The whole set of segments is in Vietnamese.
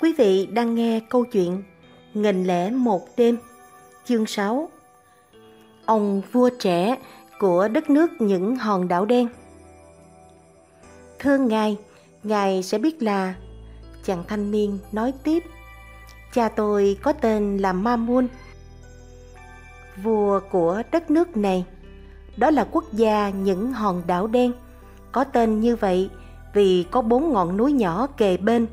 Quý vị đang nghe câu chuyện Nghìn lẻ một đêm, chương 6 Ông vua trẻ của đất nước những hòn đảo đen. Thưa ngài, ngài sẽ biết là Chàng thanh niên nói tiếp Cha tôi có tên là Mamun Vua của đất nước này. Đó là quốc gia những hòn đảo đen. Có tên như vậy vì có bốn ngọn núi nhỏ kề bên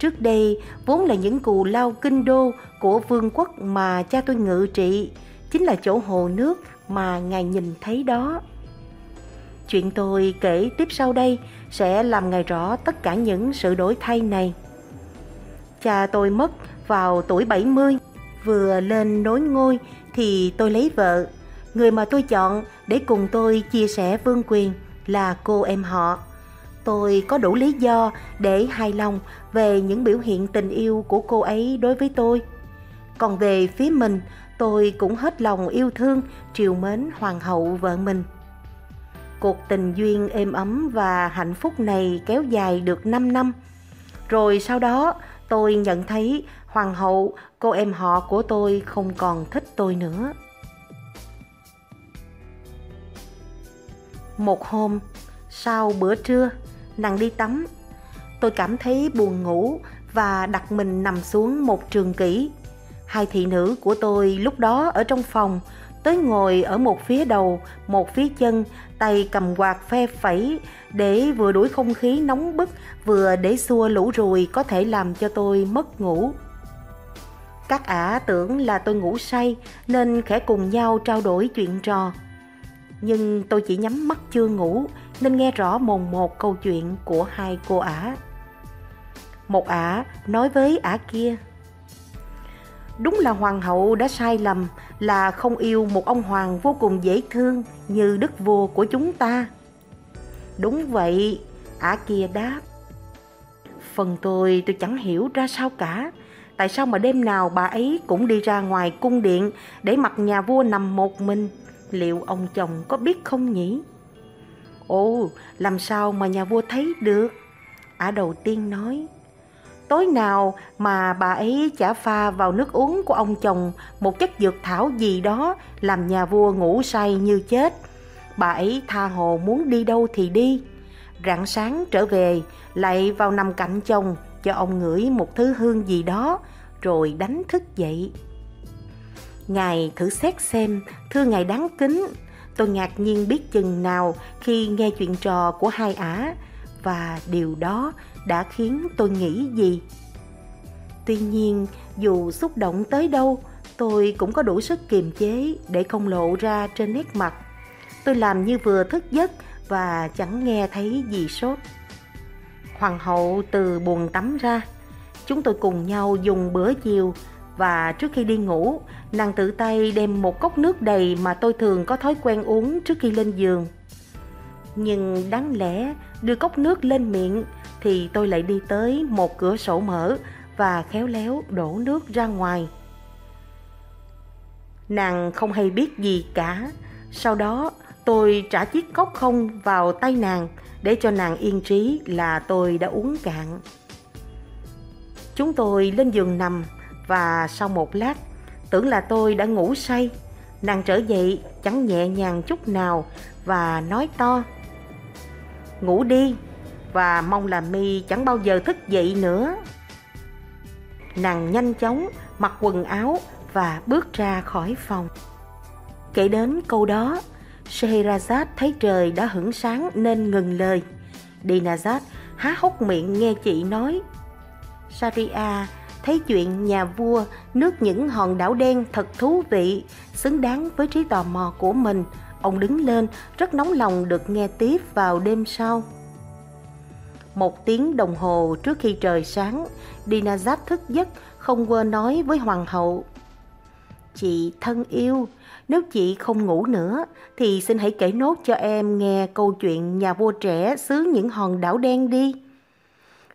Trước đây vốn là những cù lao kinh đô của vương quốc mà cha tôi ngự trị, chính là chỗ hồ nước mà ngài nhìn thấy đó. Chuyện tôi kể tiếp sau đây sẽ làm ngài rõ tất cả những sự đổi thay này. Cha tôi mất vào tuổi 70, vừa lên nối ngôi thì tôi lấy vợ. Người mà tôi chọn để cùng tôi chia sẻ vương quyền là cô em họ tôi có đủ lý do để hài lòng về những biểu hiện tình yêu của cô ấy đối với tôi. Còn về phía mình, tôi cũng hết lòng yêu thương, triều mến hoàng hậu vợ mình. Cuộc tình duyên êm ấm và hạnh phúc này kéo dài được 5 năm. Rồi sau đó, tôi nhận thấy hoàng hậu, cô em họ của tôi không còn thích tôi nữa. Một hôm, sau bữa trưa, nàng đi tắm. Tôi cảm thấy buồn ngủ và đặt mình nằm xuống một trường kỷ. Hai thị nữ của tôi lúc đó ở trong phòng, tới ngồi ở một phía đầu, một phía chân, tay cầm quạt phe phẩy để vừa đuổi không khí nóng bức, vừa để xua lũ ruồi có thể làm cho tôi mất ngủ. Các ả tưởng là tôi ngủ say nên khẽ cùng nhau trao đổi chuyện trò. Nhưng tôi chỉ nhắm mắt chưa ngủ nên nghe rõ mồn một câu chuyện của hai cô ả. Một ả nói với ả kia Đúng là hoàng hậu đã sai lầm là không yêu một ông hoàng vô cùng dễ thương như đức vua của chúng ta. Đúng vậy, ả kia đáp. Phần tôi tôi chẳng hiểu ra sao cả. Tại sao mà đêm nào bà ấy cũng đi ra ngoài cung điện để mặc nhà vua nằm một mình? Liệu ông chồng có biết không nhỉ? Ồ, làm sao mà nhà vua thấy được? Ả đầu tiên nói, tối nào mà bà ấy chả pha vào nước uống của ông chồng một chất dược thảo gì đó làm nhà vua ngủ say như chết. Bà ấy tha hồ muốn đi đâu thì đi. Rạng sáng trở về, lại vào nằm cạnh chồng cho ông ngửi một thứ hương gì đó, rồi đánh thức dậy. Ngài thử xét xem, thưa ngài đáng kính, Tôi ngạc nhiên biết chừng nào khi nghe chuyện trò của hai ả và điều đó đã khiến tôi nghĩ gì. Tuy nhiên, dù xúc động tới đâu, tôi cũng có đủ sức kiềm chế để không lộ ra trên nét mặt. Tôi làm như vừa thức giấc và chẳng nghe thấy gì sốt. Hoàng hậu từ buồn tắm ra, chúng tôi cùng nhau dùng bữa chiều và trước khi đi ngủ, nàng tự tay đem một cốc nước đầy mà tôi thường có thói quen uống trước khi lên giường. Nhưng đáng lẽ đưa cốc nước lên miệng thì tôi lại đi tới một cửa sổ mở và khéo léo đổ nước ra ngoài. Nàng không hay biết gì cả. Sau đó tôi trả chiếc cốc không vào tay nàng để cho nàng yên trí là tôi đã uống cạn. Chúng tôi lên giường nằm và sau một lát, tưởng là tôi đã ngủ say, nàng trở dậy chẳng nhẹ nhàng chút nào và nói to, ngủ đi, và mong là mi chẳng bao giờ thức dậy nữa nàng nhanh chóng mặc quần áo và bước ra khỏi phòng kể đến câu đó, Scheherazade thấy trời đã hửng sáng nên ngừng lời Dinazad há hốc miệng nghe chị nói Saria thấy chuyện nhà vua nước những hòn đảo đen thật thú vị, xứng đáng với trí tò mò của mình. Ông đứng lên, rất nóng lòng được nghe tiếp vào đêm sau. Một tiếng đồng hồ trước khi trời sáng, Dinazat thức giấc, không quên nói với hoàng hậu. Chị thân yêu, nếu chị không ngủ nữa, thì xin hãy kể nốt cho em nghe câu chuyện nhà vua trẻ xứ những hòn đảo đen đi.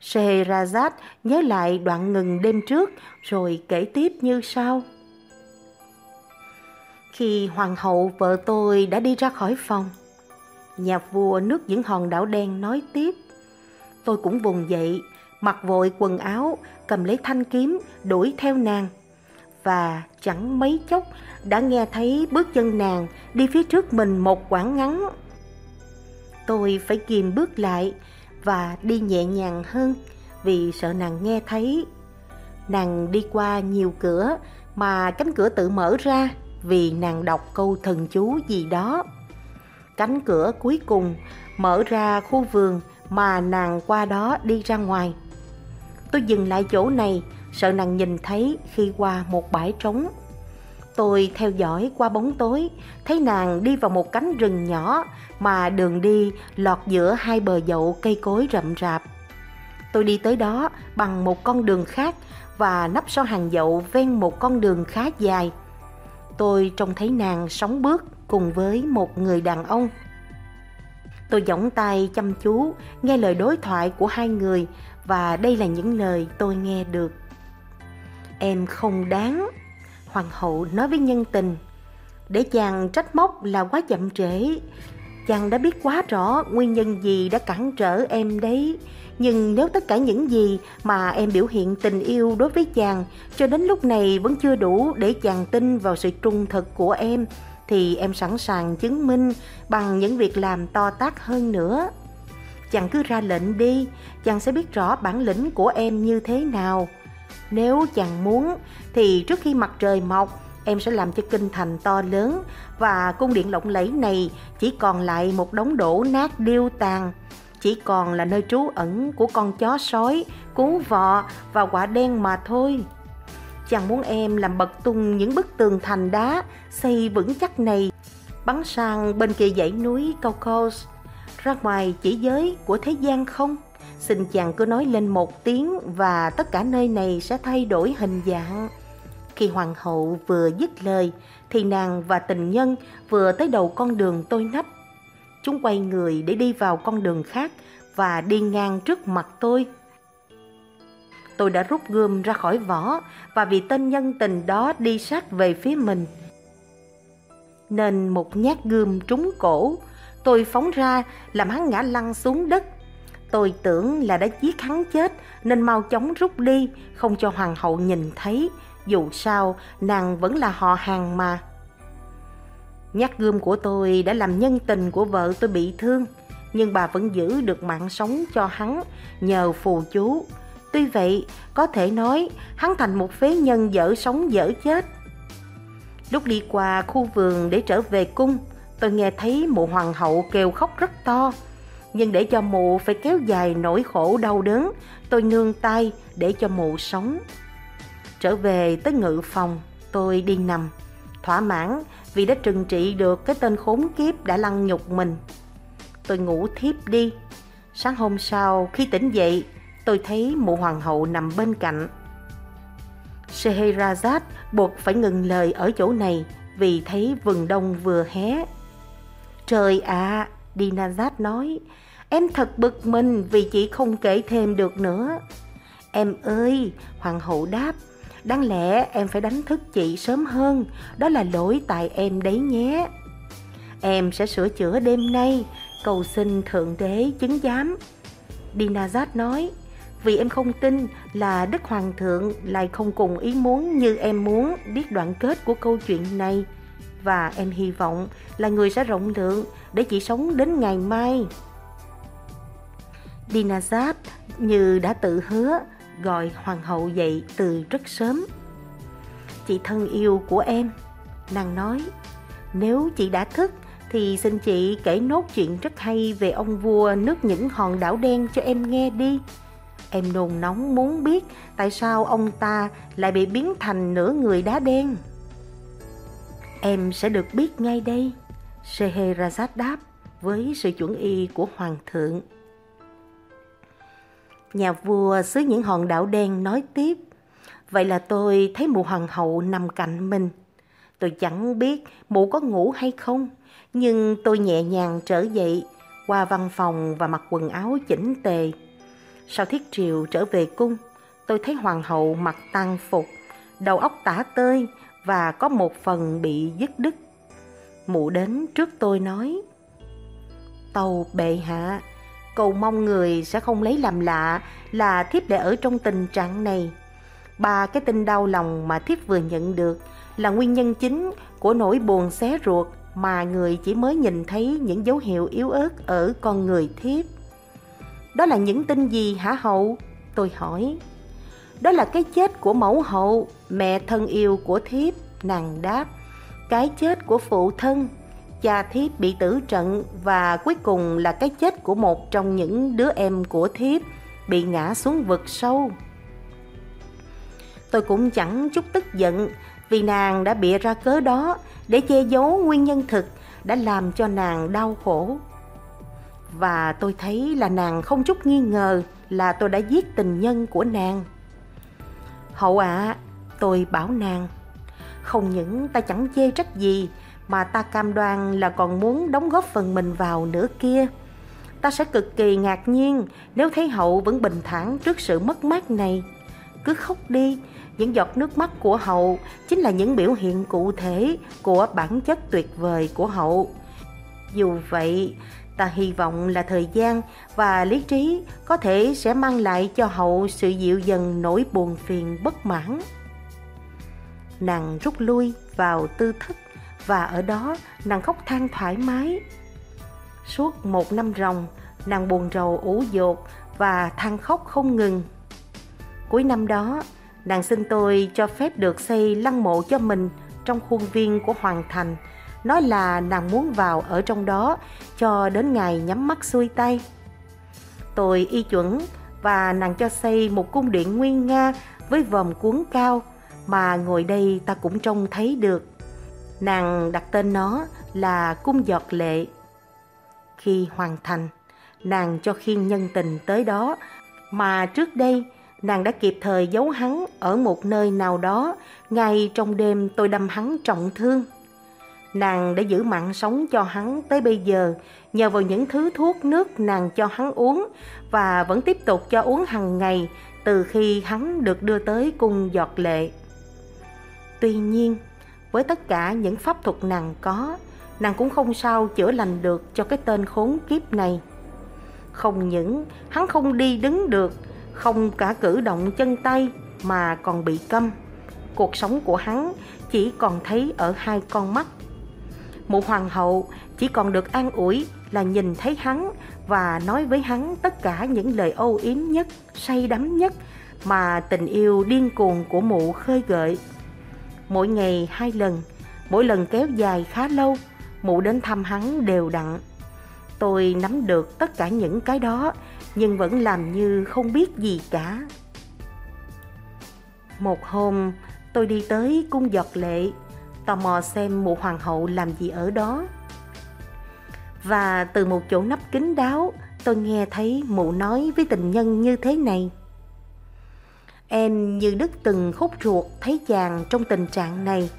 Scheherazade nhớ lại đoạn ngừng đêm trước rồi kể tiếp như sau. Khi hoàng hậu vợ tôi đã đi ra khỏi phòng, nhà vua nước những hòn đảo đen nói tiếp. Tôi cũng vùng dậy, mặc vội quần áo, cầm lấy thanh kiếm, đuổi theo nàng. Và chẳng mấy chốc đã nghe thấy bước chân nàng đi phía trước mình một quãng ngắn. Tôi phải kìm bước lại và đi nhẹ nhàng hơn vì sợ nàng nghe thấy. Nàng đi qua nhiều cửa mà cánh cửa tự mở ra vì nàng đọc câu thần chú gì đó. Cánh cửa cuối cùng mở ra khu vườn mà nàng qua đó đi ra ngoài. Tôi dừng lại chỗ này, sợ nàng nhìn thấy khi qua một bãi trống. Tôi theo dõi qua bóng tối, thấy nàng đi vào một cánh rừng nhỏ mà đường đi lọt giữa hai bờ dậu cây cối rậm rạp. Tôi đi tới đó bằng một con đường khác và nấp sau hàng dậu ven một con đường khá dài. Tôi trông thấy nàng sóng bước cùng với một người đàn ông. Tôi giỏng tay chăm chú nghe lời đối thoại của hai người và đây là những lời tôi nghe được. Em không đáng, hoàng hậu nói với nhân tình. Để chàng trách móc là quá chậm trễ. Chàng đã biết quá rõ nguyên nhân gì đã cản trở em đấy. Nhưng nếu tất cả những gì mà em biểu hiện tình yêu đối với chàng cho đến lúc này vẫn chưa đủ để chàng tin vào sự trung thực của em, thì em sẵn sàng chứng minh bằng những việc làm to tát hơn nữa. Chàng cứ ra lệnh đi, chàng sẽ biết rõ bản lĩnh của em như thế nào. Nếu chàng muốn, thì trước khi mặt trời mọc, em sẽ làm cho kinh thành to lớn và cung điện lộng lẫy này chỉ còn lại một đống đổ nát điêu tàn chỉ còn là nơi trú ẩn của con chó sói, cú vọ và quả đen mà thôi. Chàng muốn em làm bật tung những bức tường thành đá xây vững chắc này, bắn sang bên kia dãy núi Caucasus, ra ngoài chỉ giới của thế gian không? Xin chàng cứ nói lên một tiếng và tất cả nơi này sẽ thay đổi hình dạng. Khi hoàng hậu vừa dứt lời, thì nàng và tình nhân vừa tới đầu con đường tôi nấp Chúng quay người để đi vào con đường khác và đi ngang trước mặt tôi. Tôi đã rút gươm ra khỏi vỏ và vì tên nhân tình đó đi sát về phía mình. Nên một nhát gươm trúng cổ, tôi phóng ra làm hắn ngã lăn xuống đất. Tôi tưởng là đã giết hắn chết nên mau chóng rút đi, không cho hoàng hậu nhìn thấy. Dù sao, nàng vẫn là họ hàng mà. Nhát gươm của tôi đã làm nhân tình của vợ tôi bị thương, nhưng bà vẫn giữ được mạng sống cho hắn nhờ phù chú. Tuy vậy, có thể nói hắn thành một phế nhân dở sống dở chết. Lúc đi qua khu vườn để trở về cung, tôi nghe thấy mụ hoàng hậu kêu khóc rất to. Nhưng để cho mụ phải kéo dài nỗi khổ đau đớn, tôi nương tay để cho mụ sống. Trở về tới ngự phòng, tôi đi nằm, thỏa mãn vì đã trừng trị được cái tên khốn kiếp đã lăng nhục mình. Tôi ngủ thiếp đi. Sáng hôm sau, khi tỉnh dậy, tôi thấy mụ hoàng hậu nằm bên cạnh. Scheherazade buộc phải ngừng lời ở chỗ này vì thấy vườn đông vừa hé. Trời ạ, à, Dinazad nói, em thật bực mình vì chị không kể thêm được nữa. Em ơi, hoàng hậu đáp, Đáng lẽ em phải đánh thức chị sớm hơn, đó là lỗi tại em đấy nhé. Em sẽ sửa chữa đêm nay, cầu xin Thượng Đế chứng giám. Dinazat nói, vì em không tin là Đức Hoàng thượng lại không cùng ý muốn như em muốn biết đoạn kết của câu chuyện này. Và em hy vọng là người sẽ rộng lượng để chị sống đến ngày mai. Dinazat như đã tự hứa gọi hoàng hậu dậy từ rất sớm. Chị thân yêu của em, nàng nói, nếu chị đã thức thì xin chị kể nốt chuyện rất hay về ông vua nước những hòn đảo đen cho em nghe đi. Em nôn nóng muốn biết tại sao ông ta lại bị biến thành nửa người đá đen. Em sẽ được biết ngay đây, Scheherazade đáp với sự chuẩn y của hoàng thượng. Nhà vua xứ những hòn đảo đen nói tiếp, vậy là tôi thấy mụ hoàng hậu nằm cạnh mình. Tôi chẳng biết mụ có ngủ hay không, nhưng tôi nhẹ nhàng trở dậy, qua văn phòng và mặc quần áo chỉnh tề. Sau thiết triều trở về cung, tôi thấy hoàng hậu mặc tang phục, đầu óc tả tơi và có một phần bị dứt đứt. Mụ đến trước tôi nói, Tàu bệ hạ, cầu mong người sẽ không lấy làm lạ là thiếp lại ở trong tình trạng này. Ba cái tin đau lòng mà thiếp vừa nhận được là nguyên nhân chính của nỗi buồn xé ruột mà người chỉ mới nhìn thấy những dấu hiệu yếu ớt ở con người thiếp. Đó là những tin gì hả hậu? Tôi hỏi. Đó là cái chết của mẫu hậu, mẹ thân yêu của thiếp, nàng đáp. Cái chết của phụ thân, cha thiếp bị tử trận và cuối cùng là cái chết của một trong những đứa em của thiếp bị ngã xuống vực sâu. Tôi cũng chẳng chút tức giận vì nàng đã bịa ra cớ đó để che giấu nguyên nhân thực đã làm cho nàng đau khổ. Và tôi thấy là nàng không chút nghi ngờ là tôi đã giết tình nhân của nàng. Hậu ạ, à, tôi bảo nàng, không những ta chẳng chê trách gì mà ta cam đoan là còn muốn đóng góp phần mình vào nữa kia. Ta sẽ cực kỳ ngạc nhiên nếu thấy hậu vẫn bình thản trước sự mất mát này. Cứ khóc đi, những giọt nước mắt của hậu chính là những biểu hiện cụ thể của bản chất tuyệt vời của hậu. Dù vậy, ta hy vọng là thời gian và lý trí có thể sẽ mang lại cho hậu sự dịu dần nỗi buồn phiền bất mãn. Nàng rút lui vào tư thức và ở đó nàng khóc than thoải mái. Suốt một năm ròng, nàng buồn rầu ủ dột và than khóc không ngừng. Cuối năm đó, nàng xin tôi cho phép được xây lăng mộ cho mình trong khuôn viên của Hoàng Thành, nói là nàng muốn vào ở trong đó cho đến ngày nhắm mắt xuôi tay. Tôi y chuẩn và nàng cho xây một cung điện nguyên nga với vòm cuốn cao mà ngồi đây ta cũng trông thấy được. Nàng đặt tên nó là Cung Giọt Lệ. Khi hoàn thành, nàng cho khiên nhân tình tới đó mà trước đây nàng đã kịp thời giấu hắn ở một nơi nào đó ngay trong đêm tôi đâm hắn trọng thương. Nàng đã giữ mạng sống cho hắn tới bây giờ nhờ vào những thứ thuốc nước nàng cho hắn uống và vẫn tiếp tục cho uống hàng ngày từ khi hắn được đưa tới cung giọt lệ. Tuy nhiên, với tất cả những pháp thuật nàng có, nàng cũng không sao chữa lành được cho cái tên khốn kiếp này. Không những hắn không đi đứng được, không cả cử động chân tay mà còn bị câm. Cuộc sống của hắn chỉ còn thấy ở hai con mắt. Mụ hoàng hậu chỉ còn được an ủi là nhìn thấy hắn và nói với hắn tất cả những lời âu yếm nhất, say đắm nhất mà tình yêu điên cuồng của mụ khơi gợi mỗi ngày hai lần, mỗi lần kéo dài khá lâu, mụ đến thăm hắn đều đặn. Tôi nắm được tất cả những cái đó, nhưng vẫn làm như không biết gì cả. Một hôm, tôi đi tới cung giọt lệ, tò mò xem mụ hoàng hậu làm gì ở đó. Và từ một chỗ nắp kín đáo, tôi nghe thấy mụ nói với tình nhân như thế này. Em như đứt từng khúc ruột thấy chàng trong tình trạng này.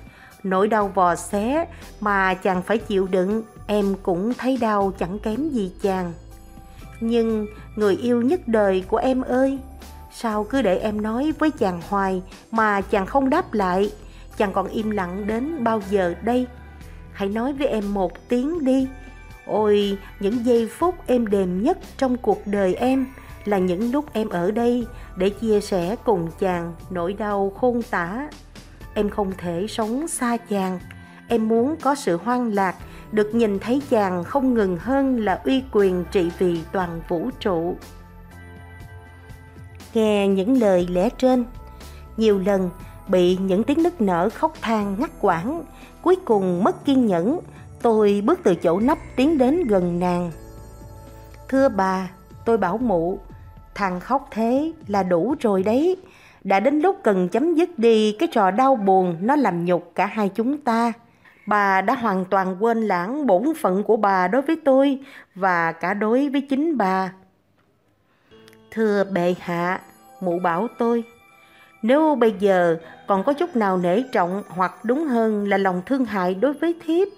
Nỗi đau vò xé mà chàng phải chịu đựng, em cũng thấy đau chẳng kém gì chàng. Nhưng người yêu nhất đời của em ơi, sao cứ để em nói với chàng hoài mà chàng không đáp lại, chàng còn im lặng đến bao giờ đây? Hãy nói với em một tiếng đi. Ôi, những giây phút êm đềm nhất trong cuộc đời em là những lúc em ở đây để chia sẻ cùng chàng nỗi đau khôn tả. Em không thể sống xa chàng, em muốn có sự hoang lạc, được nhìn thấy chàng không ngừng hơn là uy quyền trị vì toàn vũ trụ. Nghe những lời lẽ trên, nhiều lần bị những tiếng nức nở khóc than ngắt quãng, cuối cùng mất kiên nhẫn, tôi bước từ chỗ nắp tiến đến gần nàng. Thưa bà, tôi bảo mụ, Thằng khóc thế là đủ rồi đấy. Đã đến lúc cần chấm dứt đi cái trò đau buồn nó làm nhục cả hai chúng ta. Bà đã hoàn toàn quên lãng bổn phận của bà đối với tôi và cả đối với chính bà. Thưa bệ hạ, mụ bảo tôi, nếu bây giờ còn có chút nào nể trọng hoặc đúng hơn là lòng thương hại đối với thiếp,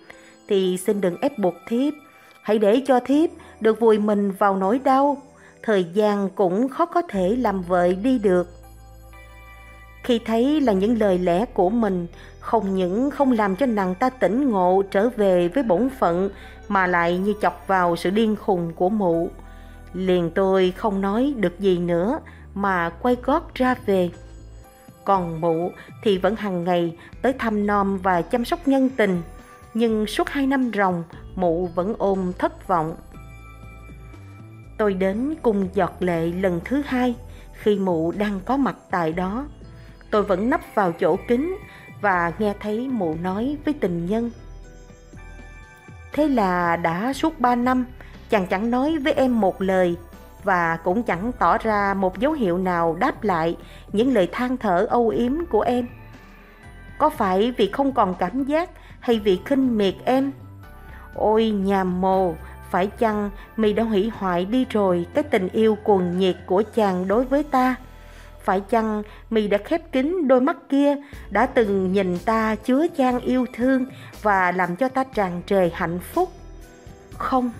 thì xin đừng ép buộc thiếp. Hãy để cho thiếp được vùi mình vào nỗi đau thời gian cũng khó có thể làm vợi đi được. Khi thấy là những lời lẽ của mình không những không làm cho nàng ta tỉnh ngộ trở về với bổn phận mà lại như chọc vào sự điên khùng của mụ. Liền tôi không nói được gì nữa mà quay gót ra về. Còn mụ thì vẫn hàng ngày tới thăm nom và chăm sóc nhân tình, nhưng suốt hai năm ròng mụ vẫn ôm thất vọng. Tôi đến cùng giọt lệ lần thứ hai khi mụ đang có mặt tại đó. Tôi vẫn nấp vào chỗ kính và nghe thấy mụ nói với tình nhân. Thế là đã suốt ba năm, chàng chẳng nói với em một lời và cũng chẳng tỏ ra một dấu hiệu nào đáp lại những lời than thở âu yếm của em. Có phải vì không còn cảm giác hay vì khinh miệt em? Ôi nhà mồ, phải chăng mi đã hủy hoại đi rồi cái tình yêu cuồng nhiệt của chàng đối với ta? Phải chăng mi đã khép kín đôi mắt kia, đã từng nhìn ta chứa chan yêu thương và làm cho ta tràn trề hạnh phúc? Không,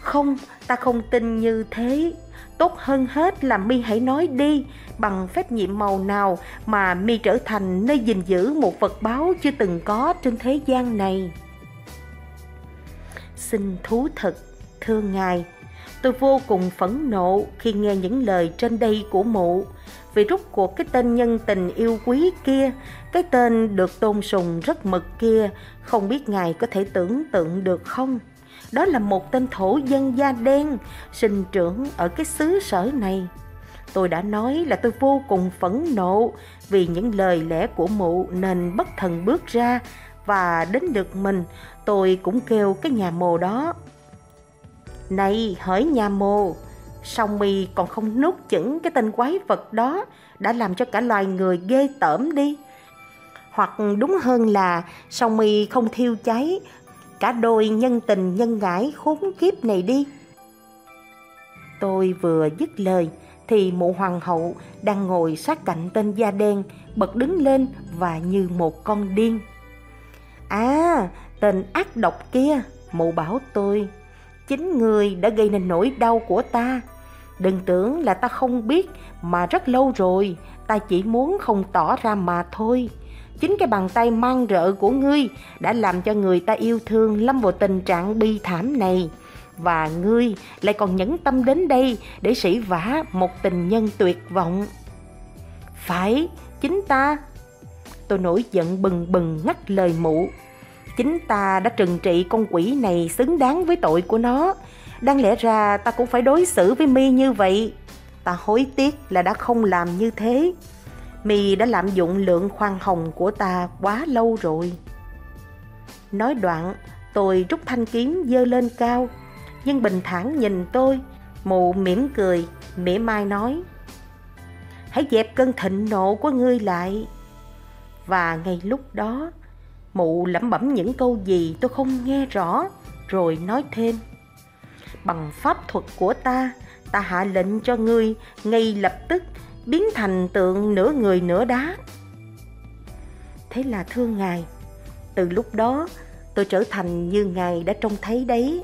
không, ta không tin như thế. Tốt hơn hết là mi hãy nói đi bằng phép nhiệm màu nào mà mi trở thành nơi gìn giữ một vật báo chưa từng có trên thế gian này. Xin thú thật, thưa ngài, tôi vô cùng phẫn nộ khi nghe những lời trên đây của mụ vì rút cuộc cái tên nhân tình yêu quý kia, cái tên được tôn sùng rất mực kia, không biết ngài có thể tưởng tượng được không? Đó là một tên thổ dân da đen, sinh trưởng ở cái xứ sở này. Tôi đã nói là tôi vô cùng phẫn nộ vì những lời lẽ của mụ nên bất thần bước ra và đến được mình tôi cũng kêu cái nhà mồ đó. Này hỡi nhà mồ, song mi còn không nuốt chửng cái tên quái vật đó đã làm cho cả loài người ghê tởm đi? Hoặc đúng hơn là song mi không thiêu cháy cả đôi nhân tình nhân ngãi khốn kiếp này đi. Tôi vừa dứt lời thì mụ hoàng hậu đang ngồi sát cạnh tên da đen bật đứng lên và như một con điên. À, tên ác độc kia, mụ bảo tôi, chính người đã gây nên nỗi đau của ta. Đừng tưởng là ta không biết mà rất lâu rồi, ta chỉ muốn không tỏ ra mà thôi. Chính cái bàn tay mang rợ của ngươi đã làm cho người ta yêu thương lâm vào tình trạng bi thảm này. Và ngươi lại còn nhẫn tâm đến đây để sỉ vả một tình nhân tuyệt vọng. Phải, chính ta. Tôi nổi giận bừng bừng ngắt lời mụ. Chính ta đã trừng trị con quỷ này xứng đáng với tội của nó. Đáng lẽ ra ta cũng phải đối xử với mi như vậy. Ta hối tiếc là đã không làm như thế. Mi đã lạm dụng lượng khoan hồng của ta quá lâu rồi. Nói đoạn, tôi rút thanh kiếm dơ lên cao, nhưng bình thản nhìn tôi, mụ mỉm cười, mỉa mai nói. Hãy dẹp cơn thịnh nộ của ngươi lại. Và ngay lúc đó, mụ lẩm bẩm những câu gì tôi không nghe rõ, rồi nói thêm. Bằng pháp thuật của ta, ta hạ lệnh cho ngươi ngay lập tức biến thành tượng nửa người nửa đá. Thế là thương Ngài, từ lúc đó tôi trở thành như Ngài đã trông thấy đấy.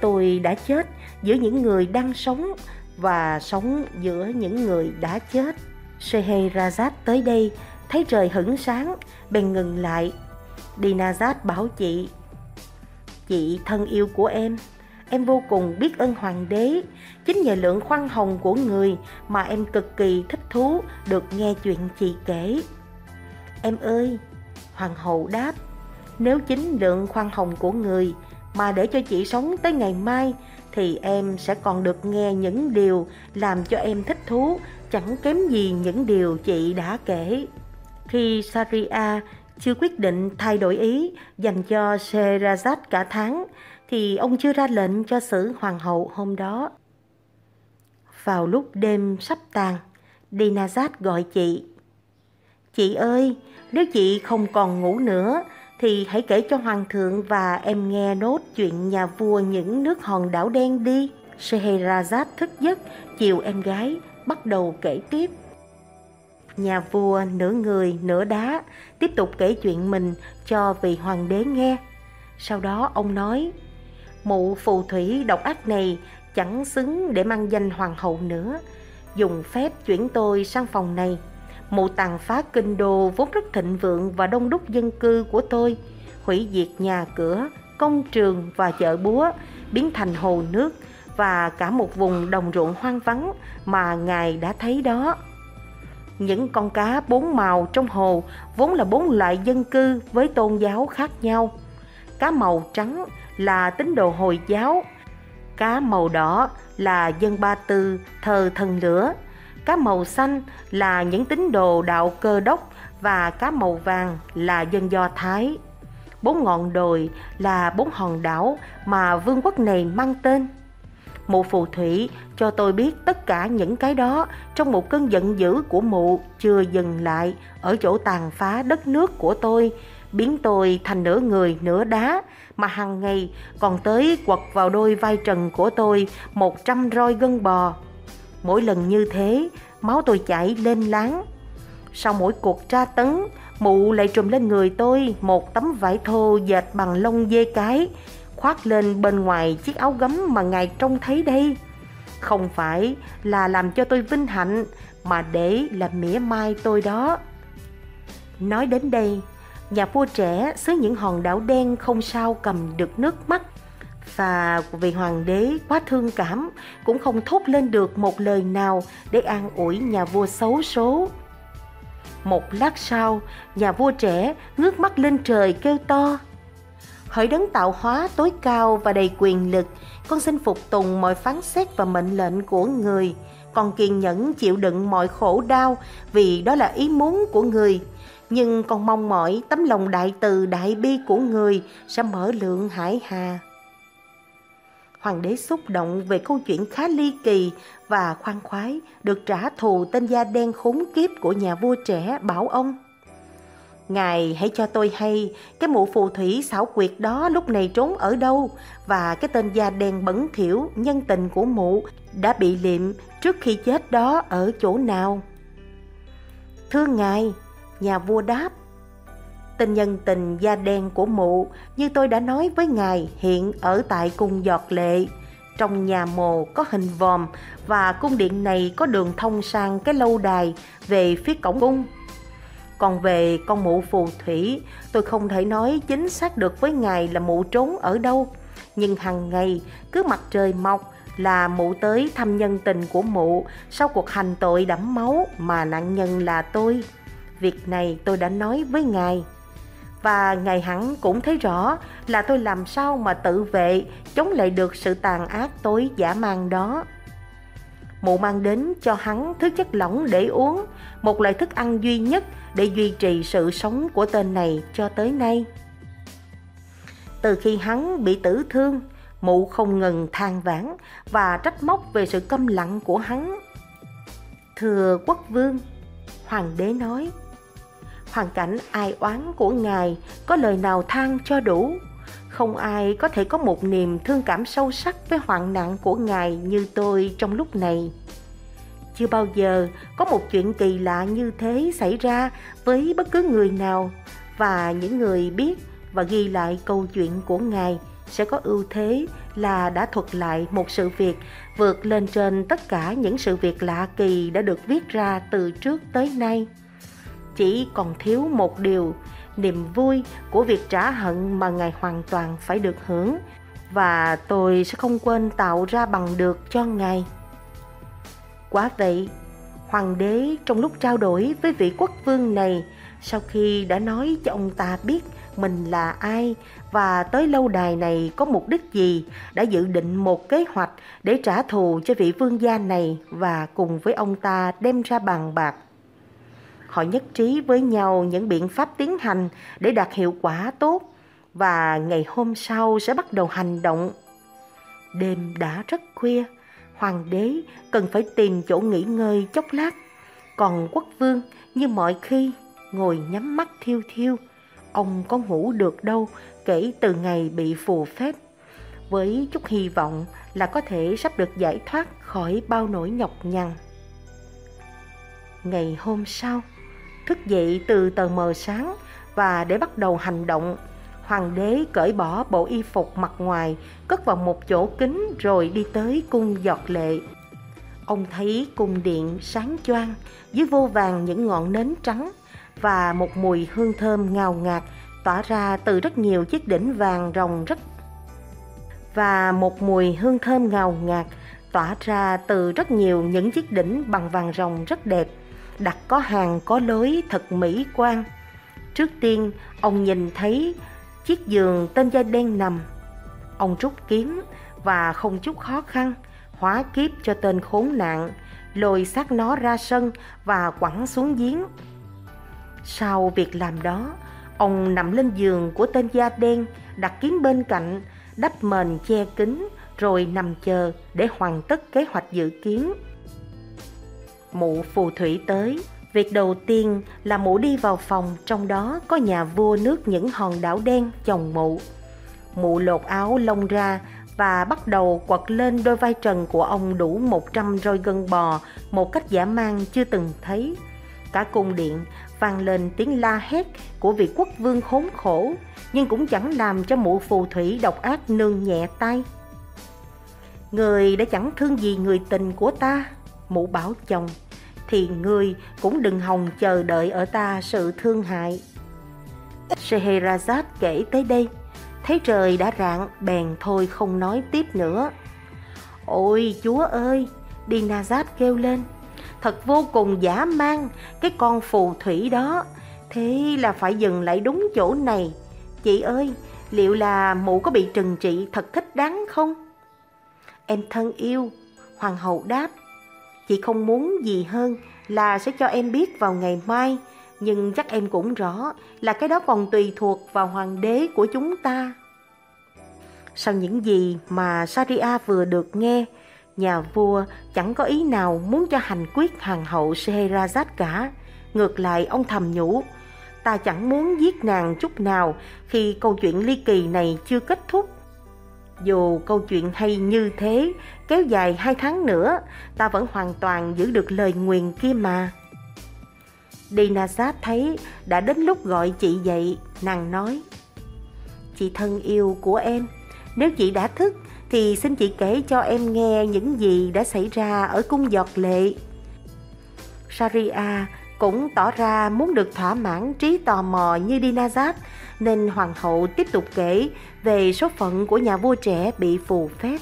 Tôi đã chết giữa những người đang sống và sống giữa những người đã chết. Scheherazade tới đây thấy trời hửng sáng, bèn ngừng lại. Dinazad bảo chị, Chị thân yêu của em, em vô cùng biết ơn hoàng đế. Chính nhờ lượng khoan hồng của người mà em cực kỳ thích thú được nghe chuyện chị kể. Em ơi, hoàng hậu đáp, nếu chính lượng khoan hồng của người mà để cho chị sống tới ngày mai thì em sẽ còn được nghe những điều làm cho em thích thú chẳng kém gì những điều chị đã kể. Khi Saria chưa quyết định thay đổi ý dành cho Sherazad cả tháng thì ông chưa ra lệnh cho xử hoàng hậu hôm đó. Vào lúc đêm sắp tàn, Dinazad gọi chị. Chị ơi, nếu chị không còn ngủ nữa thì hãy kể cho hoàng thượng và em nghe nốt chuyện nhà vua những nước hòn đảo đen đi. Scheherazade thức giấc, chiều em gái, bắt đầu kể tiếp. Nhà vua nửa người nửa đá tiếp tục kể chuyện mình cho vị hoàng đế nghe. Sau đó ông nói, mụ phù thủy độc ác này chẳng xứng để mang danh hoàng hậu nữa. Dùng phép chuyển tôi sang phòng này. Mụ tàn phá kinh đô vốn rất thịnh vượng và đông đúc dân cư của tôi, hủy diệt nhà cửa, công trường và chợ búa, biến thành hồ nước và cả một vùng đồng ruộng hoang vắng mà Ngài đã thấy đó. Những con cá bốn màu trong hồ vốn là bốn loại dân cư với tôn giáo khác nhau. Cá màu trắng là tín đồ Hồi giáo, cá màu đỏ là dân Ba Tư thờ thần lửa, cá màu xanh là những tín đồ đạo cơ đốc và cá màu vàng là dân Do Thái. Bốn ngọn đồi là bốn hòn đảo mà vương quốc này mang tên. Mụ phù thủy cho tôi biết tất cả những cái đó trong một cơn giận dữ của mụ chưa dừng lại ở chỗ tàn phá đất nước của tôi, biến tôi thành nửa người nửa đá, mà hàng ngày còn tới quật vào đôi vai trần của tôi một trăm roi gân bò. Mỗi lần như thế, máu tôi chảy lên láng. Sau mỗi cuộc tra tấn, mụ lại trùm lên người tôi một tấm vải thô dệt bằng lông dê cái, khoác lên bên ngoài chiếc áo gấm mà ngài trông thấy đây. Không phải là làm cho tôi vinh hạnh, mà để làm mỉa mai tôi đó. Nói đến đây, nhà vua trẻ xứ những hòn đảo đen không sao cầm được nước mắt và vì hoàng đế quá thương cảm cũng không thốt lên được một lời nào để an ủi nhà vua xấu số. Một lát sau, nhà vua trẻ ngước mắt lên trời kêu to. Hỡi đấng tạo hóa tối cao và đầy quyền lực, con xin phục tùng mọi phán xét và mệnh lệnh của người. Con kiên nhẫn chịu đựng mọi khổ đau vì đó là ý muốn của người. Nhưng con mong mỏi tấm lòng đại từ đại bi của người sẽ mở lượng hải hà. Hoàng đế xúc động về câu chuyện khá ly kỳ và khoan khoái được trả thù tên da đen khốn kiếp của nhà vua trẻ bảo ông. Ngài hãy cho tôi hay cái mụ phù thủy xảo quyệt đó lúc này trốn ở đâu và cái tên da đen bẩn thỉu nhân tình của mụ đã bị liệm trước khi chết đó ở chỗ nào. Thưa ngài, nhà vua đáp, Tình nhân tình da đen của mụ, như tôi đã nói với ngài, hiện ở tại cung giọt lệ. Trong nhà mồ có hình vòm và cung điện này có đường thông sang cái lâu đài về phía cổng cung. Còn về con mụ phù thủy, tôi không thể nói chính xác được với ngài là mụ trốn ở đâu. Nhưng hàng ngày, cứ mặt trời mọc là mụ tới thăm nhân tình của mụ sau cuộc hành tội đẫm máu mà nạn nhân là tôi. Việc này tôi đã nói với ngài và ngài hẳn cũng thấy rõ là tôi làm sao mà tự vệ chống lại được sự tàn ác tối giả mang đó. Mụ mang đến cho hắn thứ chất lỏng để uống, một loại thức ăn duy nhất để duy trì sự sống của tên này cho tới nay. Từ khi hắn bị tử thương, mụ không ngừng than vãn và trách móc về sự câm lặng của hắn. Thưa quốc vương, hoàng đế nói, hoàn cảnh ai oán của ngài có lời nào than cho đủ không ai có thể có một niềm thương cảm sâu sắc với hoạn nạn của ngài như tôi trong lúc này. Chưa bao giờ có một chuyện kỳ lạ như thế xảy ra với bất cứ người nào, và những người biết và ghi lại câu chuyện của ngài sẽ có ưu thế là đã thuật lại một sự việc, vượt lên trên tất cả những sự việc lạ kỳ đã được viết ra từ trước tới nay. Chỉ còn thiếu một điều niềm vui của việc trả hận mà ngài hoàn toàn phải được hưởng. Và tôi sẽ không quên tạo ra bằng được cho ngài. Quá vậy, hoàng đế trong lúc trao đổi với vị quốc vương này, sau khi đã nói cho ông ta biết mình là ai và tới lâu đài này có mục đích gì, đã dự định một kế hoạch để trả thù cho vị vương gia này và cùng với ông ta đem ra bàn bạc họ nhất trí với nhau những biện pháp tiến hành để đạt hiệu quả tốt và ngày hôm sau sẽ bắt đầu hành động. Đêm đã rất khuya, hoàng đế cần phải tìm chỗ nghỉ ngơi chốc lát, còn quốc vương như mọi khi ngồi nhắm mắt thiêu thiêu. Ông có ngủ được đâu kể từ ngày bị phù phép, với chút hy vọng là có thể sắp được giải thoát khỏi bao nỗi nhọc nhằn. Ngày hôm sau, thức dậy từ tờ mờ sáng và để bắt đầu hành động, hoàng đế cởi bỏ bộ y phục mặt ngoài, cất vào một chỗ kín rồi đi tới cung giọt lệ. Ông thấy cung điện sáng choang, dưới vô vàng những ngọn nến trắng và một mùi hương thơm ngào ngạt tỏa ra từ rất nhiều chiếc đỉnh vàng rồng rất và một mùi hương thơm ngào ngạt tỏa ra từ rất nhiều những chiếc đỉnh bằng vàng rồng rất đẹp, đặt có hàng có lối thật mỹ quan. Trước tiên, ông nhìn thấy chiếc giường tên da đen nằm. Ông rút kiếm và không chút khó khăn, hóa kiếp cho tên khốn nạn, lôi xác nó ra sân và quẳng xuống giếng. Sau việc làm đó, ông nằm lên giường của tên da đen, đặt kiếm bên cạnh, đắp mền che kín, rồi nằm chờ để hoàn tất kế hoạch dự kiến. Mụ phù thủy tới, việc đầu tiên là mụ đi vào phòng trong đó có nhà vua nước những hòn đảo đen chồng mụ. Mụ lột áo lông ra và bắt đầu quật lên đôi vai trần của ông đủ 100 roi gân bò một cách giả mang chưa từng thấy. Cả cung điện vang lên tiếng la hét của vị quốc vương khốn khổ, nhưng cũng chẳng làm cho mụ phù thủy độc ác nương nhẹ tay. Người đã chẳng thương gì người tình của ta, mụ bảo chồng, thì người cũng đừng hòng chờ đợi ở ta sự thương hại. Scheherazade kể tới đây, thấy trời đã rạng, bèn thôi không nói tiếp nữa. Ôi chúa ơi, Dinazad kêu lên, thật vô cùng giả mang, cái con phù thủy đó, thế là phải dừng lại đúng chỗ này. Chị ơi, liệu là mụ có bị trừng trị thật thích đáng không? Em thân yêu, hoàng hậu đáp, chị không muốn gì hơn là sẽ cho em biết vào ngày mai, nhưng chắc em cũng rõ là cái đó còn tùy thuộc vào hoàng đế của chúng ta. Sau những gì mà Saria vừa được nghe, nhà vua chẳng có ý nào muốn cho hành quyết hoàng hậu Scheherazade cả. Ngược lại ông thầm nhủ, ta chẳng muốn giết nàng chút nào khi câu chuyện ly kỳ này chưa kết thúc. Dù câu chuyện hay như thế, kéo dài hai tháng nữa, ta vẫn hoàn toàn giữ được lời nguyền kia mà. Dinasat thấy đã đến lúc gọi chị dậy, nàng nói Chị thân yêu của em, nếu chị đã thức thì xin chị kể cho em nghe những gì đã xảy ra ở cung giọt lệ. Sharia cũng tỏ ra muốn được thỏa mãn trí tò mò như Dinazat nên hoàng hậu tiếp tục kể về số phận của nhà vua trẻ bị phù phép.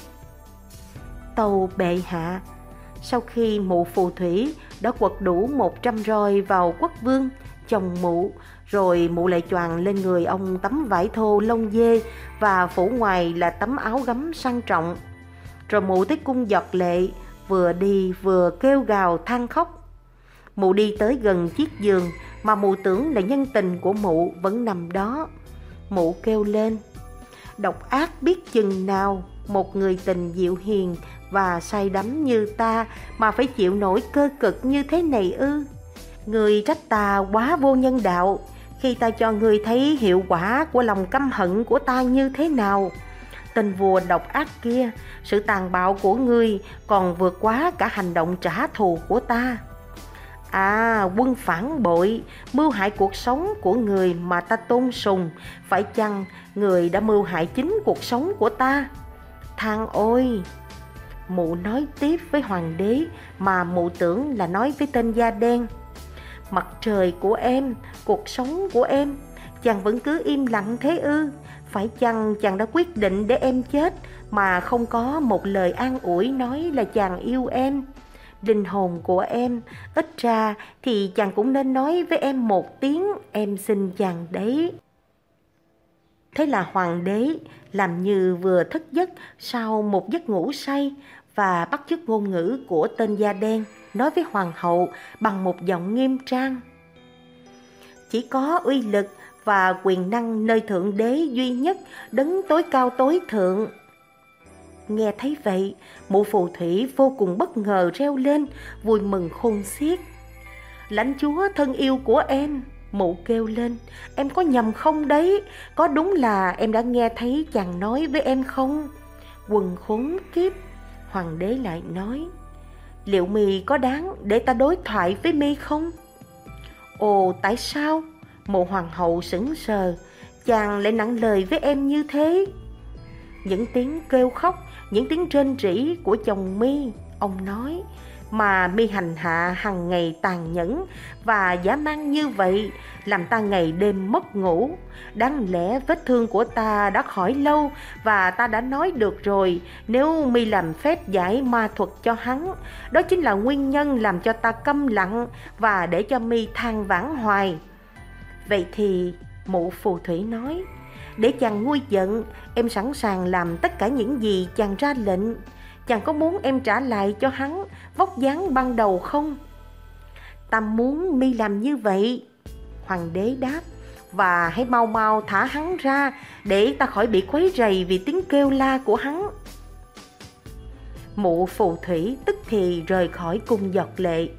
Tàu bệ hạ Sau khi mụ phù thủy đã quật đủ 100 roi vào quốc vương, chồng mụ, rồi mụ lại choàng lên người ông tấm vải thô lông dê và phủ ngoài là tấm áo gấm sang trọng. Rồi mụ tới cung giọt lệ, vừa đi vừa kêu gào than khóc. Mụ đi tới gần chiếc giường mà mụ tưởng là nhân tình của mụ vẫn nằm đó. Mụ kêu lên, độc ác biết chừng nào một người tình dịu hiền và say đắm như ta mà phải chịu nổi cơ cực như thế này ư. Người trách ta quá vô nhân đạo khi ta cho người thấy hiệu quả của lòng căm hận của ta như thế nào. Tên vua độc ác kia, sự tàn bạo của ngươi còn vượt quá cả hành động trả thù của ta. À, quân phản bội, mưu hại cuộc sống của người mà ta tôn sùng, phải chăng người đã mưu hại chính cuộc sống của ta? Thang ôi! Mụ nói tiếp với hoàng đế mà mụ tưởng là nói với tên da đen. Mặt trời của em, cuộc sống của em, chàng vẫn cứ im lặng thế ư? Phải chăng chàng đã quyết định để em chết mà không có một lời an ủi nói là chàng yêu em? Linh hồn của em, ít ra thì chàng cũng nên nói với em một tiếng em xin chàng đấy. Thế là hoàng đế làm như vừa thức giấc sau một giấc ngủ say và bắt chước ngôn ngữ của tên da đen nói với hoàng hậu bằng một giọng nghiêm trang. Chỉ có uy lực và quyền năng nơi thượng đế duy nhất đấng tối cao tối thượng Nghe thấy vậy, mụ phù thủy vô cùng bất ngờ reo lên, vui mừng khôn xiết. Lãnh chúa thân yêu của em, mụ kêu lên, em có nhầm không đấy, có đúng là em đã nghe thấy chàng nói với em không? Quần khốn kiếp, hoàng đế lại nói, liệu mì có đáng để ta đối thoại với mi không? Ồ, tại sao? Mụ hoàng hậu sững sờ, chàng lại nặng lời với em như thế. Những tiếng kêu khóc những tiếng trên rỉ của chồng mi, ông nói, mà mi hành hạ hàng ngày tàn nhẫn và dã man như vậy, làm ta ngày đêm mất ngủ. Đáng lẽ vết thương của ta đã khỏi lâu và ta đã nói được rồi, nếu mi làm phép giải ma thuật cho hắn. Đó chính là nguyên nhân làm cho ta câm lặng và để cho mi than vãn hoài. Vậy thì mụ phù thủy nói để chàng nguôi giận, em sẵn sàng làm tất cả những gì chàng ra lệnh. Chàng có muốn em trả lại cho hắn vóc dáng ban đầu không? Ta muốn mi làm như vậy. Hoàng đế đáp, và hãy mau mau thả hắn ra để ta khỏi bị quấy rầy vì tiếng kêu la của hắn. Mụ phù thủy tức thì rời khỏi cung giọt lệ.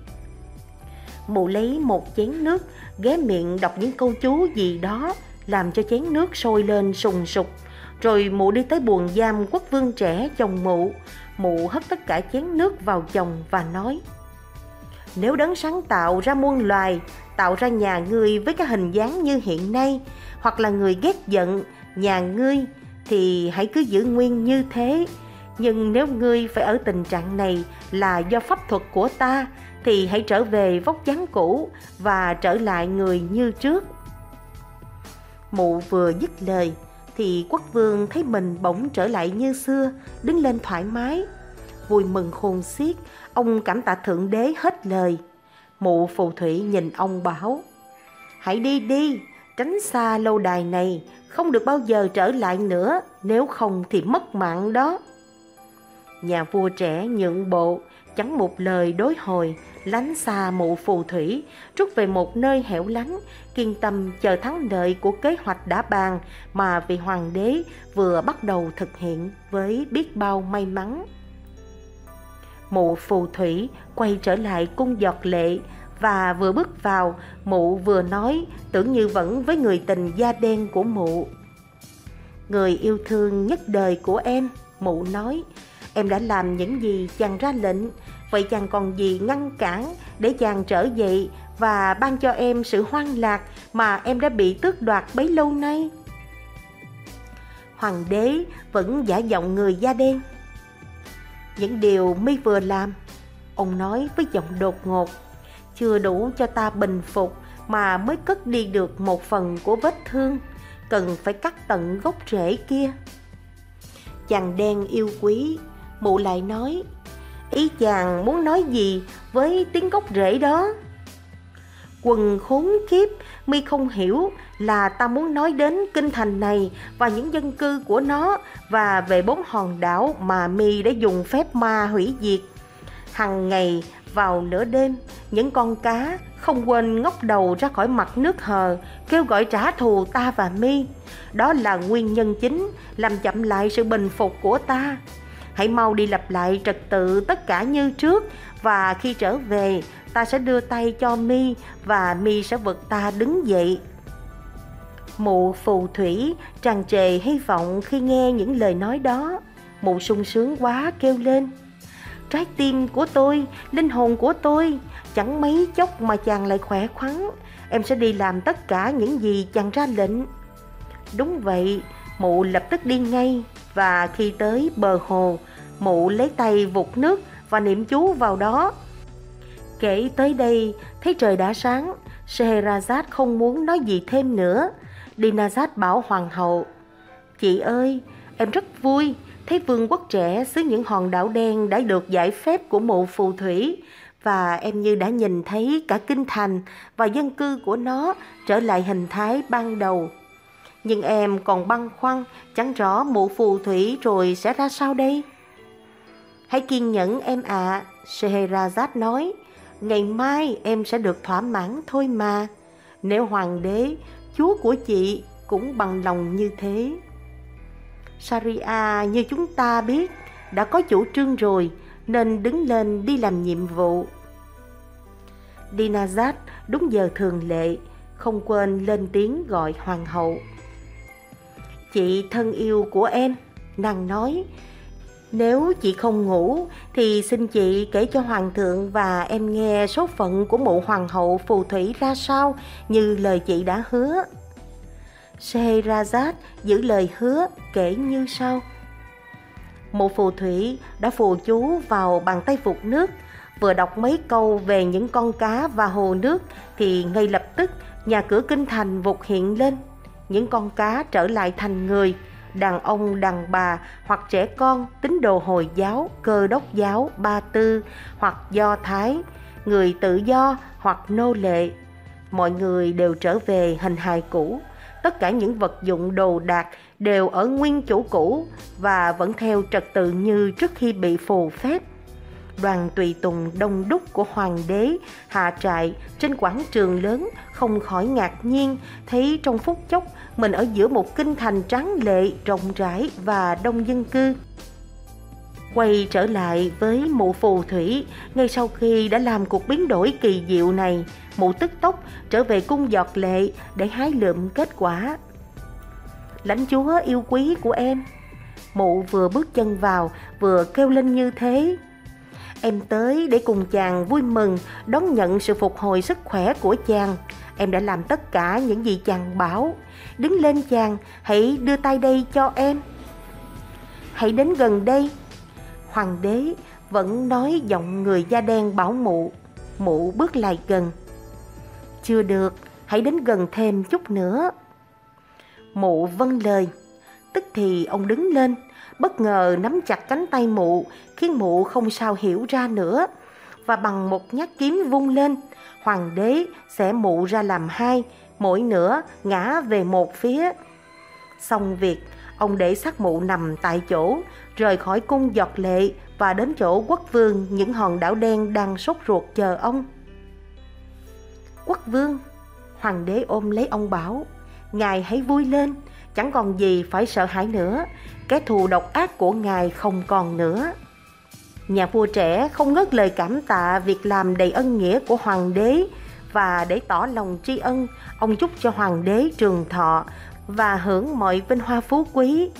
Mụ lấy một chén nước, ghé miệng đọc những câu chú gì đó làm cho chén nước sôi lên sùng sục. Rồi mụ đi tới buồng giam quốc vương trẻ chồng mụ. Mụ hất tất cả chén nước vào chồng và nói, nếu đấng sáng tạo ra muôn loài, tạo ra nhà ngươi với cái hình dáng như hiện nay, hoặc là người ghét giận, nhà ngươi, thì hãy cứ giữ nguyên như thế. Nhưng nếu ngươi phải ở tình trạng này là do pháp thuật của ta, thì hãy trở về vóc dáng cũ và trở lại người như trước mụ vừa dứt lời, thì quốc vương thấy mình bỗng trở lại như xưa, đứng lên thoải mái. Vui mừng khôn xiết, ông cảm tạ thượng đế hết lời. Mụ phù thủy nhìn ông bảo, hãy đi đi, tránh xa lâu đài này, không được bao giờ trở lại nữa, nếu không thì mất mạng đó. Nhà vua trẻ nhượng bộ chẳng một lời đối hồi, lánh xa mụ phù thủy, rút về một nơi hẻo lánh, kiên tâm chờ thắng lợi của kế hoạch đã bàn mà vị hoàng đế vừa bắt đầu thực hiện với biết bao may mắn. Mụ phù thủy quay trở lại cung giọt lệ và vừa bước vào, mụ vừa nói, tưởng như vẫn với người tình da đen của mụ. Người yêu thương nhất đời của em, mụ nói em đã làm những gì chàng ra lệnh. Vậy chàng còn gì ngăn cản để chàng trở dậy và ban cho em sự hoang lạc mà em đã bị tước đoạt bấy lâu nay? Hoàng đế vẫn giả giọng người da đen. Những điều mi vừa làm, ông nói với giọng đột ngột. Chưa đủ cho ta bình phục mà mới cất đi được một phần của vết thương. Cần phải cắt tận gốc rễ kia. Chàng đen yêu quý mụ lại nói, ý chàng muốn nói gì với tiếng gốc rễ đó? Quần khốn kiếp, mi không hiểu là ta muốn nói đến kinh thành này và những dân cư của nó và về bốn hòn đảo mà mi đã dùng phép ma hủy diệt. Hằng ngày, vào nửa đêm, những con cá không quên ngóc đầu ra khỏi mặt nước hờ, kêu gọi trả thù ta và mi. Đó là nguyên nhân chính làm chậm lại sự bình phục của ta hãy mau đi lặp lại trật tự tất cả như trước. Và khi trở về, ta sẽ đưa tay cho mi và mi sẽ vực ta đứng dậy. Mụ phù thủy tràn trề hy vọng khi nghe những lời nói đó. Mụ sung sướng quá kêu lên. Trái tim của tôi, linh hồn của tôi, chẳng mấy chốc mà chàng lại khỏe khoắn. Em sẽ đi làm tất cả những gì chàng ra lệnh. Đúng vậy mụ lập tức đi ngay và khi tới bờ hồ, mụ lấy tay vụt nước và niệm chú vào đó. Kể tới đây, thấy trời đã sáng, Scheherazade không muốn nói gì thêm nữa. Dinazad bảo hoàng hậu, Chị ơi, em rất vui thấy vương quốc trẻ xứ những hòn đảo đen đã được giải phép của mụ phù thủy. Và em như đã nhìn thấy cả kinh thành và dân cư của nó trở lại hình thái ban đầu. Nhưng em còn băn khoăn, chẳng rõ mụ phù thủy rồi sẽ ra sao đây? Hãy kiên nhẫn em ạ, à, Scheherazade nói, ngày mai em sẽ được thỏa mãn thôi mà. Nếu hoàng đế, chúa của chị cũng bằng lòng như thế. Saria như chúng ta biết đã có chủ trương rồi nên đứng lên đi làm nhiệm vụ. Dinazad đúng giờ thường lệ, không quên lên tiếng gọi hoàng hậu. Chị thân yêu của em, nàng nói, nếu chị không ngủ thì xin chị kể cho hoàng thượng và em nghe số phận của mụ hoàng hậu phù thủy ra sao như lời chị đã hứa. Scheherazade giữ lời hứa kể như sau. Một phù thủy đã phù chú vào bàn tay vụt nước vừa đọc mấy câu về những con cá và hồ nước thì ngay lập tức nhà cửa kinh thành vụt hiện lên. Những con cá trở lại thành người, đàn ông, đàn bà hoặc trẻ con, tín đồ Hồi giáo, cơ đốc giáo, ba tư hoặc do thái, người tự do hoặc nô lệ. Mọi người đều trở về hình hài cũ, tất cả những vật dụng đồ đạc đều ở nguyên chủ cũ và vẫn theo trật tự như trước khi bị phù phép. Đoàn tùy tùng đông đúc của hoàng đế hạ trại trên quảng trường lớn không khỏi ngạc nhiên thấy trong phút chốc mình ở giữa một kinh thành tráng lệ, rộng rãi và đông dân cư. Quay trở lại với mụ phù thủy, ngay sau khi đã làm cuộc biến đổi kỳ diệu này, mụ tức tốc trở về cung giọt lệ để hái lượm kết quả. Lãnh chúa yêu quý của em, mụ vừa bước chân vào vừa kêu lên như thế. Em tới để cùng chàng vui mừng đón nhận sự phục hồi sức khỏe của chàng. Em đã làm tất cả những gì chàng bảo. Đứng lên chàng, hãy đưa tay đây cho em. Hãy đến gần đây. Hoàng đế vẫn nói giọng người da đen bảo mụ. Mụ bước lại gần. Chưa được, hãy đến gần thêm chút nữa. Mụ vâng lời. Tức thì ông đứng lên, bất ngờ nắm chặt cánh tay mụ, khiến mụ không sao hiểu ra nữa. Và bằng một nhát kiếm vung lên, hoàng đế sẽ mụ ra làm hai, mỗi nửa ngã về một phía. Xong việc, ông để xác mụ nằm tại chỗ, rời khỏi cung giọt lệ và đến chỗ quốc vương những hòn đảo đen đang sốt ruột chờ ông. Quốc vương, hoàng đế ôm lấy ông bảo, ngài hãy vui lên, chẳng còn gì phải sợ hãi nữa, kẻ thù độc ác của ngài không còn nữa. Nhà vua trẻ không ngớt lời cảm tạ việc làm đầy ân nghĩa của hoàng đế và để tỏ lòng tri ân, ông chúc cho hoàng đế trường thọ và hưởng mọi vinh hoa phú quý.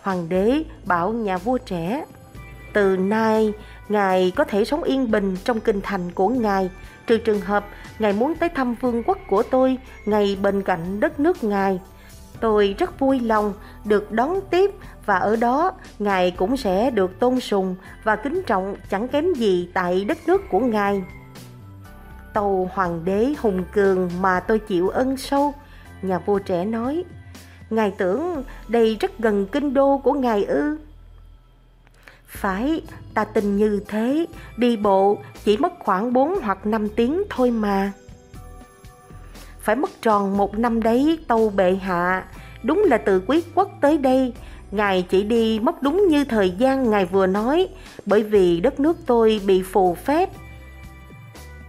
Hoàng đế bảo nhà vua trẻ, từ nay ngài có thể sống yên bình trong kinh thành của ngài, trừ trường hợp ngài muốn tới thăm vương quốc của tôi ngay bên cạnh đất nước ngài. Tôi rất vui lòng được đón tiếp và ở đó ngài cũng sẽ được tôn sùng và kính trọng chẳng kém gì tại đất nước của ngài. Tàu hoàng đế hùng cường mà tôi chịu ân sâu, nhà vua trẻ nói, ngài tưởng đây rất gần kinh đô của ngài ư? Phải, ta tin như thế, đi bộ chỉ mất khoảng 4 hoặc 5 tiếng thôi mà phải mất tròn một năm đấy, tâu bệ hạ đúng là từ quý quốc tới đây, ngài chỉ đi mất đúng như thời gian ngài vừa nói, bởi vì đất nước tôi bị phù phép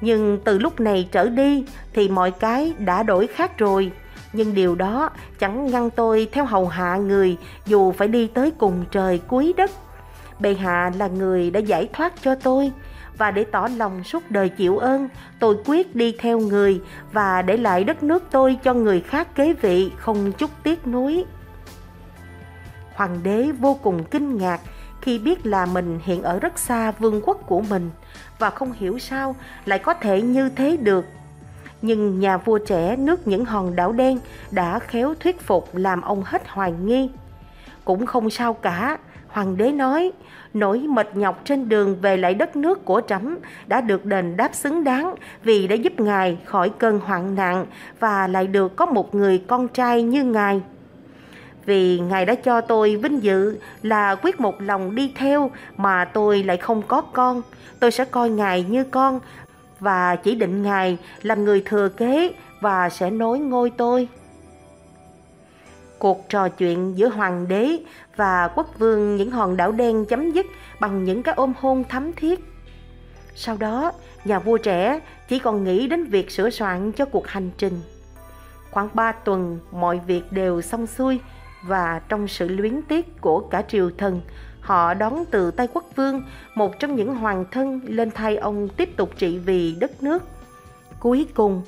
nhưng từ lúc này trở đi thì mọi cái đã đổi khác rồi. Nhưng điều đó chẳng ngăn tôi theo hầu hạ người, dù phải đi tới cùng trời cuối đất. Bệ hạ là người đã giải thoát cho tôi và để tỏ lòng suốt đời chịu ơn, tôi quyết đi theo người và để lại đất nước tôi cho người khác kế vị không chút tiếc nuối. Hoàng đế vô cùng kinh ngạc khi biết là mình hiện ở rất xa vương quốc của mình và không hiểu sao lại có thể như thế được. Nhưng nhà vua trẻ nước những hòn đảo đen đã khéo thuyết phục làm ông hết hoài nghi. Cũng không sao cả, hoàng đế nói, nỗi mệt nhọc trên đường về lại đất nước của trẫm đã được đền đáp xứng đáng vì đã giúp ngài khỏi cơn hoạn nạn và lại được có một người con trai như ngài vì Ngài đã cho tôi vinh dự là quyết một lòng đi theo mà tôi lại không có con. Tôi sẽ coi Ngài như con và chỉ định Ngài làm người thừa kế và sẽ nối ngôi tôi. Cuộc trò chuyện giữa hoàng đế và quốc vương những hòn đảo đen chấm dứt bằng những cái ôm hôn thắm thiết. Sau đó, nhà vua trẻ chỉ còn nghĩ đến việc sửa soạn cho cuộc hành trình. Khoảng ba tuần, mọi việc đều xong xuôi, và trong sự luyến tiếc của cả triều thần, họ đón từ tay quốc vương một trong những hoàng thân lên thay ông tiếp tục trị vì đất nước. Cuối cùng,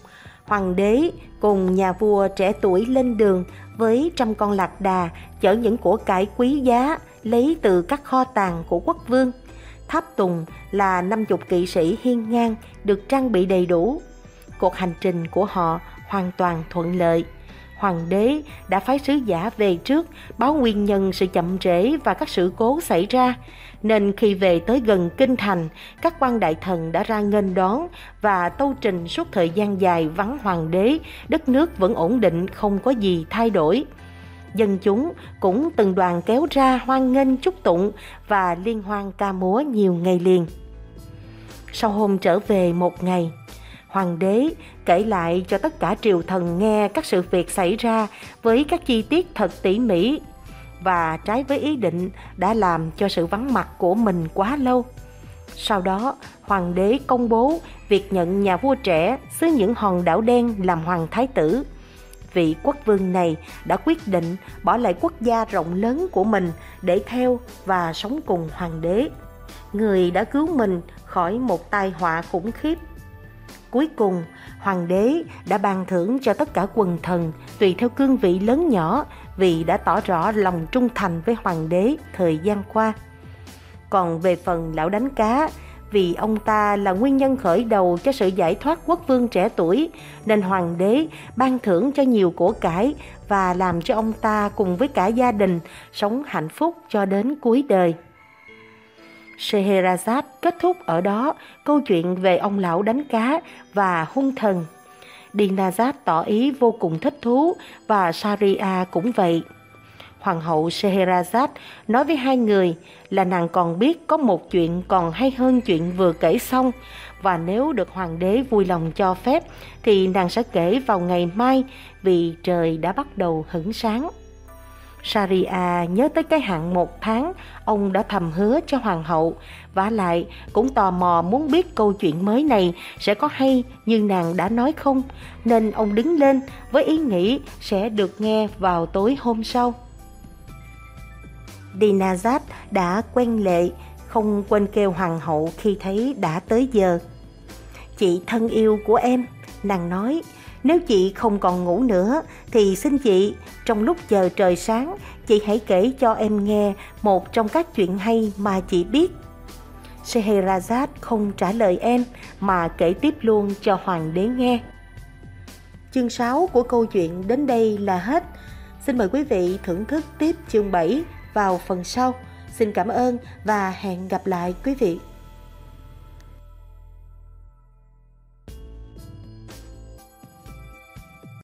hoàng đế cùng nhà vua trẻ tuổi lên đường với trăm con lạc đà, chở những của cải quý giá, lấy từ các kho tàng của quốc vương. Tháp Tùng là năm chục kỵ sĩ hiên ngang, được trang bị đầy đủ. Cuộc hành trình của họ hoàn toàn thuận lợi hoàng đế đã phái sứ giả về trước báo nguyên nhân sự chậm trễ và các sự cố xảy ra. Nên khi về tới gần kinh thành, các quan đại thần đã ra nghênh đón và tâu trình suốt thời gian dài vắng hoàng đế, đất nước vẫn ổn định không có gì thay đổi. Dân chúng cũng từng đoàn kéo ra hoan nghênh chúc tụng và liên hoan ca múa nhiều ngày liền. Sau hôm trở về một ngày, Hoàng đế kể lại cho tất cả triều thần nghe các sự việc xảy ra với các chi tiết thật tỉ mỉ và trái với ý định đã làm cho sự vắng mặt của mình quá lâu. Sau đó, hoàng đế công bố việc nhận nhà vua trẻ xứ những hòn đảo đen làm hoàng thái tử. Vị quốc vương này đã quyết định bỏ lại quốc gia rộng lớn của mình để theo và sống cùng hoàng đế. Người đã cứu mình khỏi một tai họa khủng khiếp Cuối cùng, hoàng đế đã ban thưởng cho tất cả quần thần tùy theo cương vị lớn nhỏ vì đã tỏ rõ lòng trung thành với hoàng đế thời gian qua. Còn về phần lão đánh cá, vì ông ta là nguyên nhân khởi đầu cho sự giải thoát quốc vương trẻ tuổi, nên hoàng đế ban thưởng cho nhiều của cải và làm cho ông ta cùng với cả gia đình sống hạnh phúc cho đến cuối đời. Scheherazade kết thúc ở đó câu chuyện về ông lão đánh cá và hung thần. Dinazad tỏ ý vô cùng thích thú và Saria cũng vậy. Hoàng hậu Scheherazade nói với hai người là nàng còn biết có một chuyện còn hay hơn chuyện vừa kể xong và nếu được hoàng đế vui lòng cho phép thì nàng sẽ kể vào ngày mai vì trời đã bắt đầu hửng sáng. Saria nhớ tới cái hạn một tháng ông đã thầm hứa cho hoàng hậu và lại cũng tò mò muốn biết câu chuyện mới này sẽ có hay như nàng đã nói không nên ông đứng lên với ý nghĩ sẽ được nghe vào tối hôm sau. Dinazat đã quen lệ không quên kêu hoàng hậu khi thấy đã tới giờ. Chị thân yêu của em, nàng nói, nếu chị không còn ngủ nữa, thì xin chị, trong lúc chờ trời sáng, chị hãy kể cho em nghe một trong các chuyện hay mà chị biết. Scheherazade không trả lời em, mà kể tiếp luôn cho hoàng đế nghe. Chương 6 của câu chuyện đến đây là hết. Xin mời quý vị thưởng thức tiếp chương 7 vào phần sau. Xin cảm ơn và hẹn gặp lại quý vị.